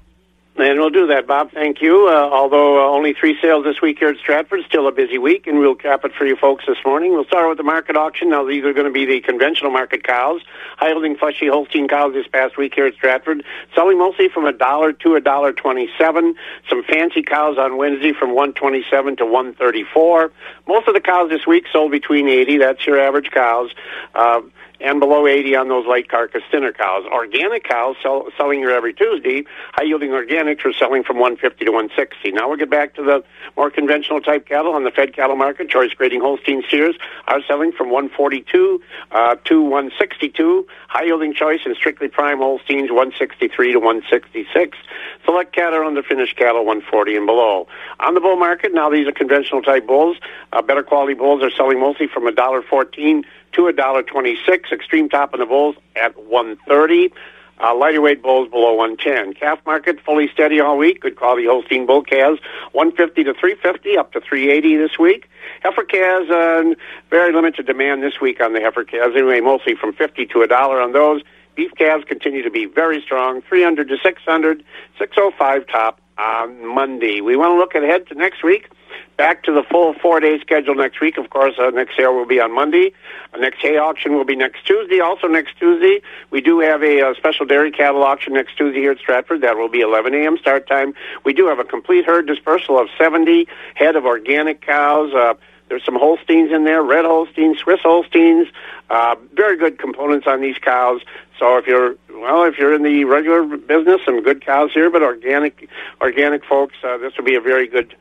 And we'll do that, Bob. Thank you. Uh, although uh, only three sales this week here at Stratford, still a busy week, and we'll cap it for you folks this morning. We'll start with the market auction. Now, these are going to be the conventional market cows. High-yielding fleshy Holstein cows this past week here at Stratford, selling mostly from a dollar to a dollar twenty-seven. Some fancy cows on Wednesday from one twenty-seven to one thirty-four. Most of the cows this week sold between eighty. That's your average cows. Uh, and below 80 on those light carcass thinner cows. Organic cows sell, selling here every Tuesday. High yielding organics are selling from 150 to 160. Now we'll get back to the more conventional type cattle on the fed cattle market. Choice grading Holstein steers are selling from 142 uh, to 162. High yielding choice and strictly prime Holsteins 163 to 166. Select cattle under finished cattle 140 and below. On the bull market, now these are conventional type bulls. Uh, better quality bulls are selling mostly from a dollar fourteen to a dollar twenty-six. Extreme top in the bulls at one thirty. Uh, lighter weight bulls below 110. Calf market fully steady all week. Good quality Holstein bull calves, 150 to 350, up to 380 this week. Heifer calves, uh, very limited demand this week on the heifer calves. Anyway, mostly from 50 to a dollar on those. Beef calves continue to be very strong, 300 to 600, 605 top on Monday. We want to look ahead to next week. Back to the full four-day schedule next week. Of course, uh, next sale will be on Monday. Uh, next hay auction will be next Tuesday. Also next Tuesday, we do have a, uh special dairy cattle auction next Tuesday here at Stratford. That will be 11 a.m. start time. We do have a complete herd dispersal of 70 head of organic cows. Uh, there's some Holsteins in there, red Holsteins, Swiss Holsteins. Uh, very good components on these cows. So if you're well, if you're in the regular business, some good cows here, but organic, organic folks, uh, this will be a very good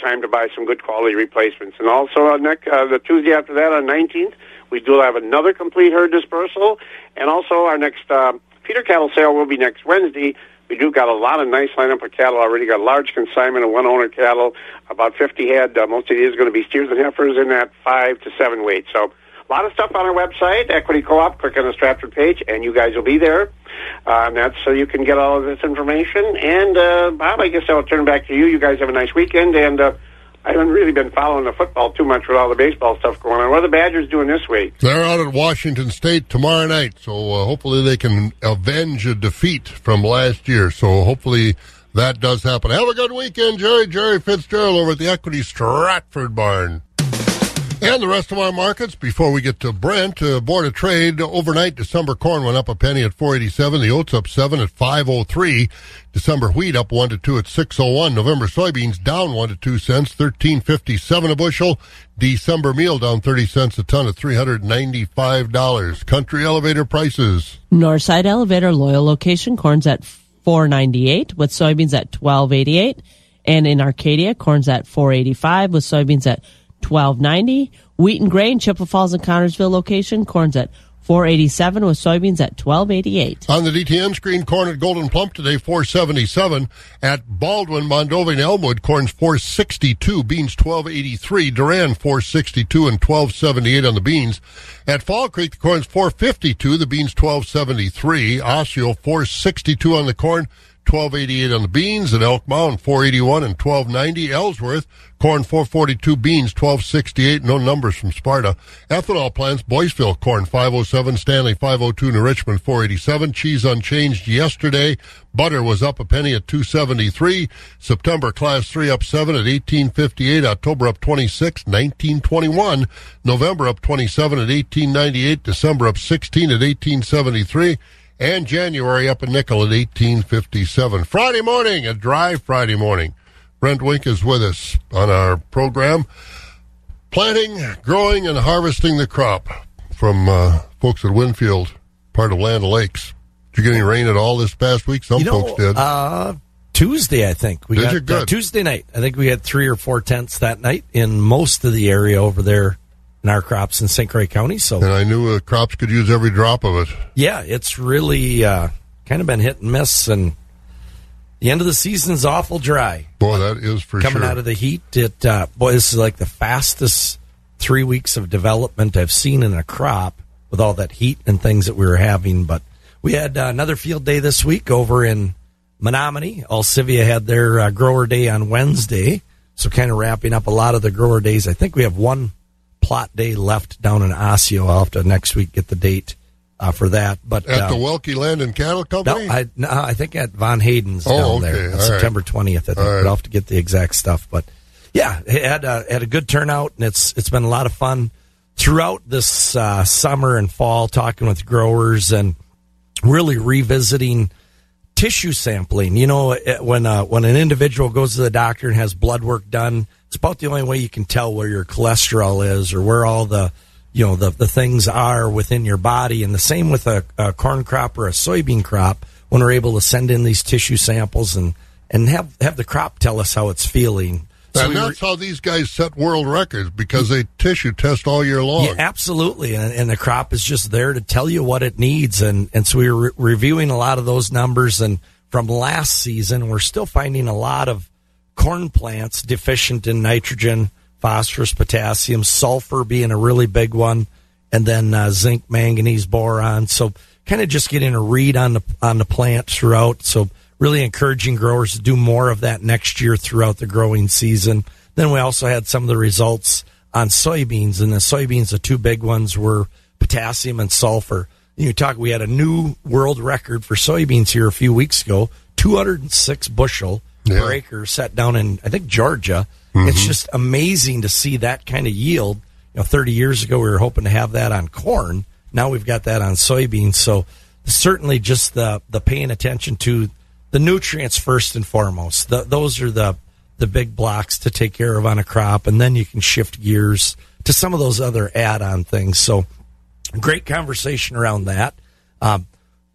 time to buy some good quality replacements. And also on next, uh, the Tuesday after that on 19th, we do have another complete herd dispersal. And also our next uh, feeder cattle sale will be next Wednesday. We do got a lot of nice lineup of cattle already. Got large consignment of one owner cattle, about 50 head. Uh, most of these are going to be steers and heifers in that five to seven weight. So a lot of stuff on our website, Equity Co-op. Click on the Stratford page, and you guys will be there. Uh, and that's so you can get all of this information. And uh, Bob, I guess I'll turn back to you. You guys have a nice weekend, and uh, I haven't really been following the football too much with all the baseball stuff going on. What are the Badgers doing this week? They're out at Washington State tomorrow night, so uh, hopefully they can avenge a defeat from last year. So hopefully that does happen. Have a good weekend, Jerry. Jerry Fitzgerald over at the Equity Stratford Barn. And the rest of our markets before we get to Brent, uh, Board of Trade overnight December corn went up a penny at 487, the oats up 7 at 503, December wheat up 1 to 2 at 601, November soybeans down 1 to 2 cents, 1357 a bushel, December meal down 30 cents a ton at $395. Country elevator prices. Northside Elevator loyal location corn's at 498 with soybeans at 1288 and in Arcadia corn's at 485 with soybeans at twelve ninety. Wheat and grain, Chippewa Falls and Connorsville location, corn's at four eighty seven with soybeans at twelve eighty eight. On the DTN screen, corn at Gold'n Plump today four seventy seven. At Baldwin, Mondovi, and Elmwood, corn's four sixty two, beans twelve eighty three, Durand four sixty two and twelve seventy eight on the beans. At Fall Creek, the corn's four fifty two, the beans twelve seventy three, Osseo four sixty two on the corn. 1288 on the beans and Elk Mound 481 and 1290 Ellsworth. Corn 442 beans 1268 no numbers from Sparta. Ethanol plants Boyceville corn 507 Stanley 502 New Richmond 487 cheese unchanged yesterday. Butter was up a penny at 273 September class 3 up 7 at 1858 October up 26 1921 November up 27 at 1898 December up 16 at 1873 and January up a nickel at 1857. Friday morning, a dry Friday morning. Brent Wink is with us on our program. Planting, growing, and harvesting the crop from uh, folks at Winfield, part of Land Lakes. Did you get any rain at all this past week? Some you know, folks did. Uh, Tuesday, I think. We Did got you? Good. Uh, Tuesday night. I think we had three or four tenths that night in most of the area over there in our crops in St. Croix County. So and I knew uh, crops could use every drop of it. yeah, it's really uh, kind of been hit and miss, and the end of the season's awful dry. Boy, that is for Coming sure. out of the heat, it uh, boy, this is like the fastest three weeks of development I've seen in a crop with all that heat and things that we were having. But we had uh, another field day this week over in Menomonie. Alcivia had their uh, grower day on Wednesday, so kind of wrapping up a lot of the grower days. I think we have one plot day left down in Osseo. I'll have to next week get the date uh, for that. But At uh, the Welke Land and Cattle no, Company? I, no, I think at Von Hayden's Oh, down okay. there, All on. September twentieth. I think, right. but I'll have to get the exact stuff. But yeah, it had a, had a good turnout, and it's it's been a lot of fun throughout this uh, summer and fall, talking with growers and really revisiting tissue sampling. You know, when uh, when an individual goes to the doctor and has blood work done, it's about the only way you can tell where your cholesterol is or where all the you know the the things are within your body. And the same with a, a corn crop or a soybean crop. When we're able to send in these tissue samples and and have have the crop tell us how it's feeling. So and we were- that's how these guys set world records because they tissue test all year long. yeah, absolutely. And, and the crop is just there to tell you what it needs. And, and so we were re- reviewing a lot of those numbers. And from last season, we're still finding a lot of corn plants deficient in nitrogen, phosphorus, potassium, sulfur being a really big one, and then uh, zinc, manganese, boron. So kind of just getting a read on the on the plant throughout. So really encouraging growers to do more of that next year throughout the growing season. Then we also had some of the results on soybeans, and the soybeans, the two big ones were potassium and sulfur. You talk, we had a new world record for soybeans here a few weeks ago, 206 bushel per acre set down in, I think, Georgia. It's just amazing to see that kind of yield. You know, 30 years ago, we were hoping to have that on corn. Now we've got that on soybeans. So certainly just the, the paying attention to the nutrients first and foremost. The, those are the, the big blocks to take care of on a crop. And then you can shift gears to some of those other add on things. So great conversation around that. Um,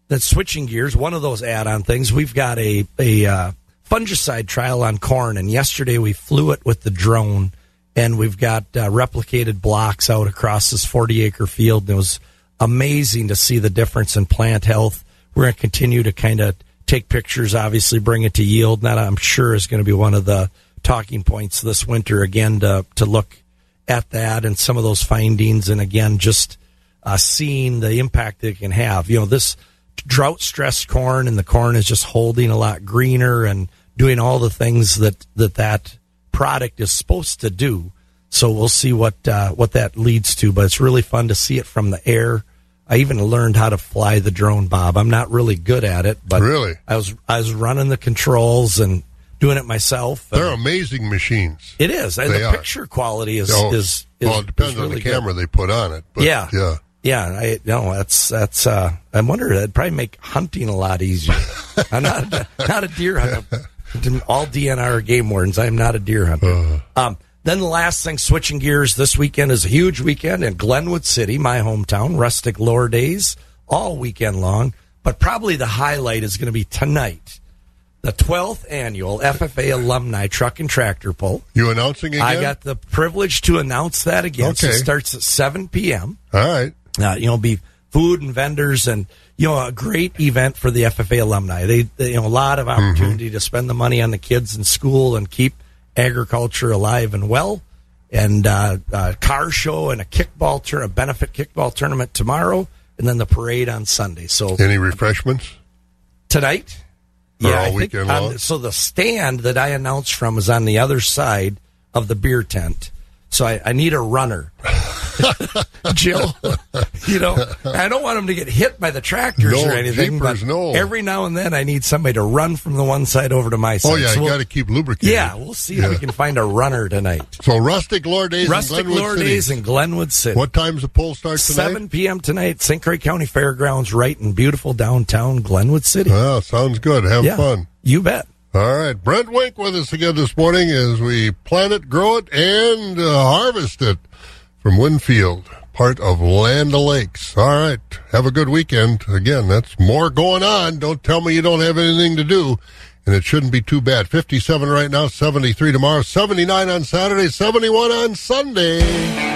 then switching gears, one of those add-on things, we've got a a uh, fungicide trial on corn, and yesterday we flew it with the drone, and we've got uh, replicated blocks out across this 40 acre field. And it was amazing to see the difference in plant health. We're going to continue to kind of take pictures, obviously bring it to yield. And That I'm sure is going to be one of the talking points this winter again to to look at that and some of those findings, and again just uh, seeing the impact it can have. You know, this drought stressed corn and the corn is just holding a lot greener and doing all the things that that that product is supposed to do. So we'll see what uh, what that leads to, but it's really fun to see it from the air. I even learned how to fly the drone, Bob. I'm not really good at it, but really, I was I was running the controls and doing it myself. They're amazing machines. It is. They the are. picture quality is Oh, is, is well, it depends is on the camera good. they put on it. But yeah, yeah. Yeah. I no, that's that's. uh I wonder that'd probably make hunting a lot easier. I'm not not a deer hunter. All DNR game wardens. I am not a deer hunter. Um, then the last thing, switching gears, this weekend is a huge weekend in Glenwood City, my hometown. Rustic Lore Days all weekend long, but probably the highlight is going to be tonight, the 12th annual FFA Alumni Truck and Tractor Pull. You announcing again? I got the privilege to announce that again. So it Okay. starts at 7 p.m. All right. Uh, you know, be food and vendors and, you know, a great event for the FFA alumni. They, they you know, a lot of opportunity to spend the money on the kids in school and keep agriculture alive and well. And uh, a car show and a kickball tour, a benefit kickball tournament tomorrow, and then the parade on Sunday. So Any refreshments? tonight. Or all I think weekend on- long? so the stand that I announced from is on the other side of the beer tent. So I, I need a runner. Jill, you know, I don't want them to get hit by the tractors No, or anything, but jeepers, no. every now and then I need somebody to run from the one side over to my side. Oh yeah, So you we'll- got to keep lubricated. yeah, we'll see if we can find a runner tonight. So rustic lore days Rustic in Glenwood Lore City. Days in Glenwood City. What time's the poll start tonight? 7 p.m. tonight, St. Croix County Fairgrounds, right in beautiful downtown Glenwood City. Wow, sounds good. Have Yeah. fun. You bet. All right, Brent Wink with us again this morning as we plant it, grow it, and uh, harvest it from Winfield, part of Land O'Lakes. All right, have a good weekend. Again, that's more going on. Don't tell me you don't have anything to do, and it shouldn't be too bad. 57 right now, 73 tomorrow, 79 on Saturday, 71 on Sunday.